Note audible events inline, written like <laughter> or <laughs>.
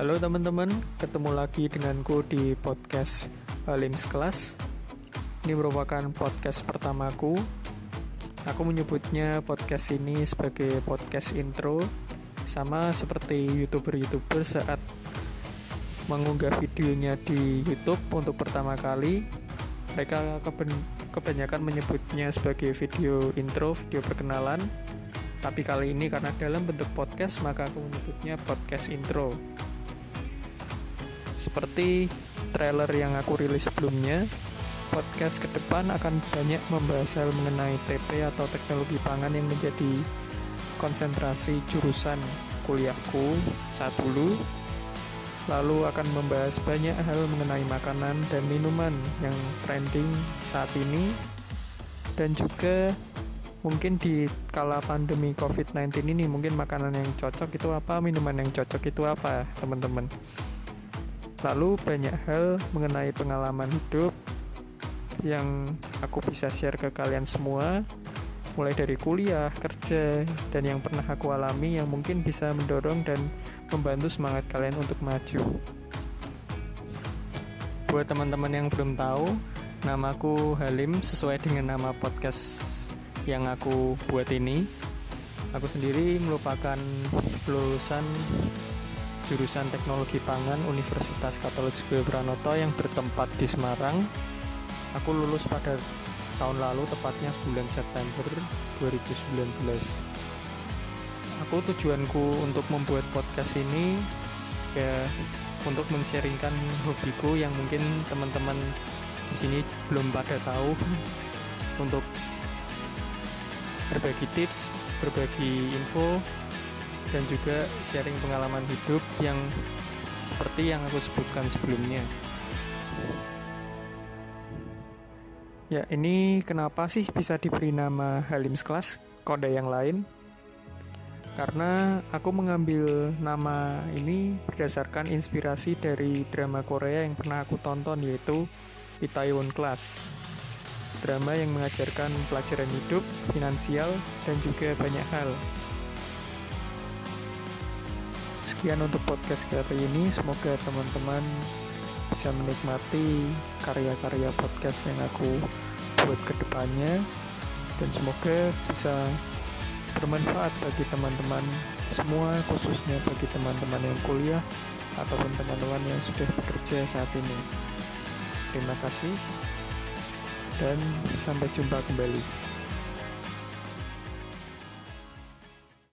Halo teman-teman, ketemu lagi denganku di podcast Halims Kelas. Ini merupakan podcast pertamaku. Aku menyebutnya podcast ini sebagai podcast intro, sama seperti youtuber-youtuber saat mengunggah videonya di YouTube untuk pertama kali. Mereka kebanyakan menyebutnya sebagai video intro, video perkenalan. Tapi kali ini karena dalam bentuk podcast, maka aku menyebutnya podcast intro. Seperti trailer yang aku rilis sebelumnya, podcast ke depan akan banyak membahas hal mengenai TP atau teknologi pangan yang menjadi konsentrasi jurusan kuliahku saat dulu. Lalu akan membahas banyak hal mengenai makanan dan minuman yang trending saat ini. Dan juga mungkin di kala pandemi COVID-19 ini mungkin makanan yang cocok itu apa, minuman yang cocok itu apa, teman-teman. Lalu banyak hal mengenai pengalaman hidup yang aku bisa share ke kalian semua mulai dari kuliah, kerja, dan yang pernah aku alami yang mungkin bisa mendorong dan membantu semangat kalian untuk maju. Buat teman-teman yang belum tahu, namaku Halim sesuai dengan nama podcast yang aku buat ini. Aku sendiri merupakan lulusan jurusan Teknologi Pangan Universitas Katolik Segera Pranoto yang bertempat di Semarang. Aku lulus pada tahun lalu tepatnya bulan September 2019. Aku tujuanku untuk membuat podcast ini ya untuk men-sharingkan hobiku yang mungkin teman-teman di sini belum pada tahu <laughs> untuk berbagi tips, berbagi info dan juga sharing pengalaman hidup yang seperti yang aku sebutkan sebelumnya. Ya, ini kenapa sih bisa diberi nama Halim's Class, kode yang lain? Karena aku mengambil nama ini berdasarkan inspirasi dari drama Korea yang pernah aku tonton yaitu Itaewon Class. Drama yang mengajarkan pelajaran hidup, finansial, dan juga banyak hal. Sekian untuk podcast kali ini. Semoga teman-teman bisa menikmati karya-karya podcast yang aku buat ke depannya dan semoga bisa bermanfaat bagi teman-teman semua khususnya bagi teman-teman yang kuliah ataupun teman-teman yang sudah bekerja saat ini. Terima kasih dan sampai jumpa kembali.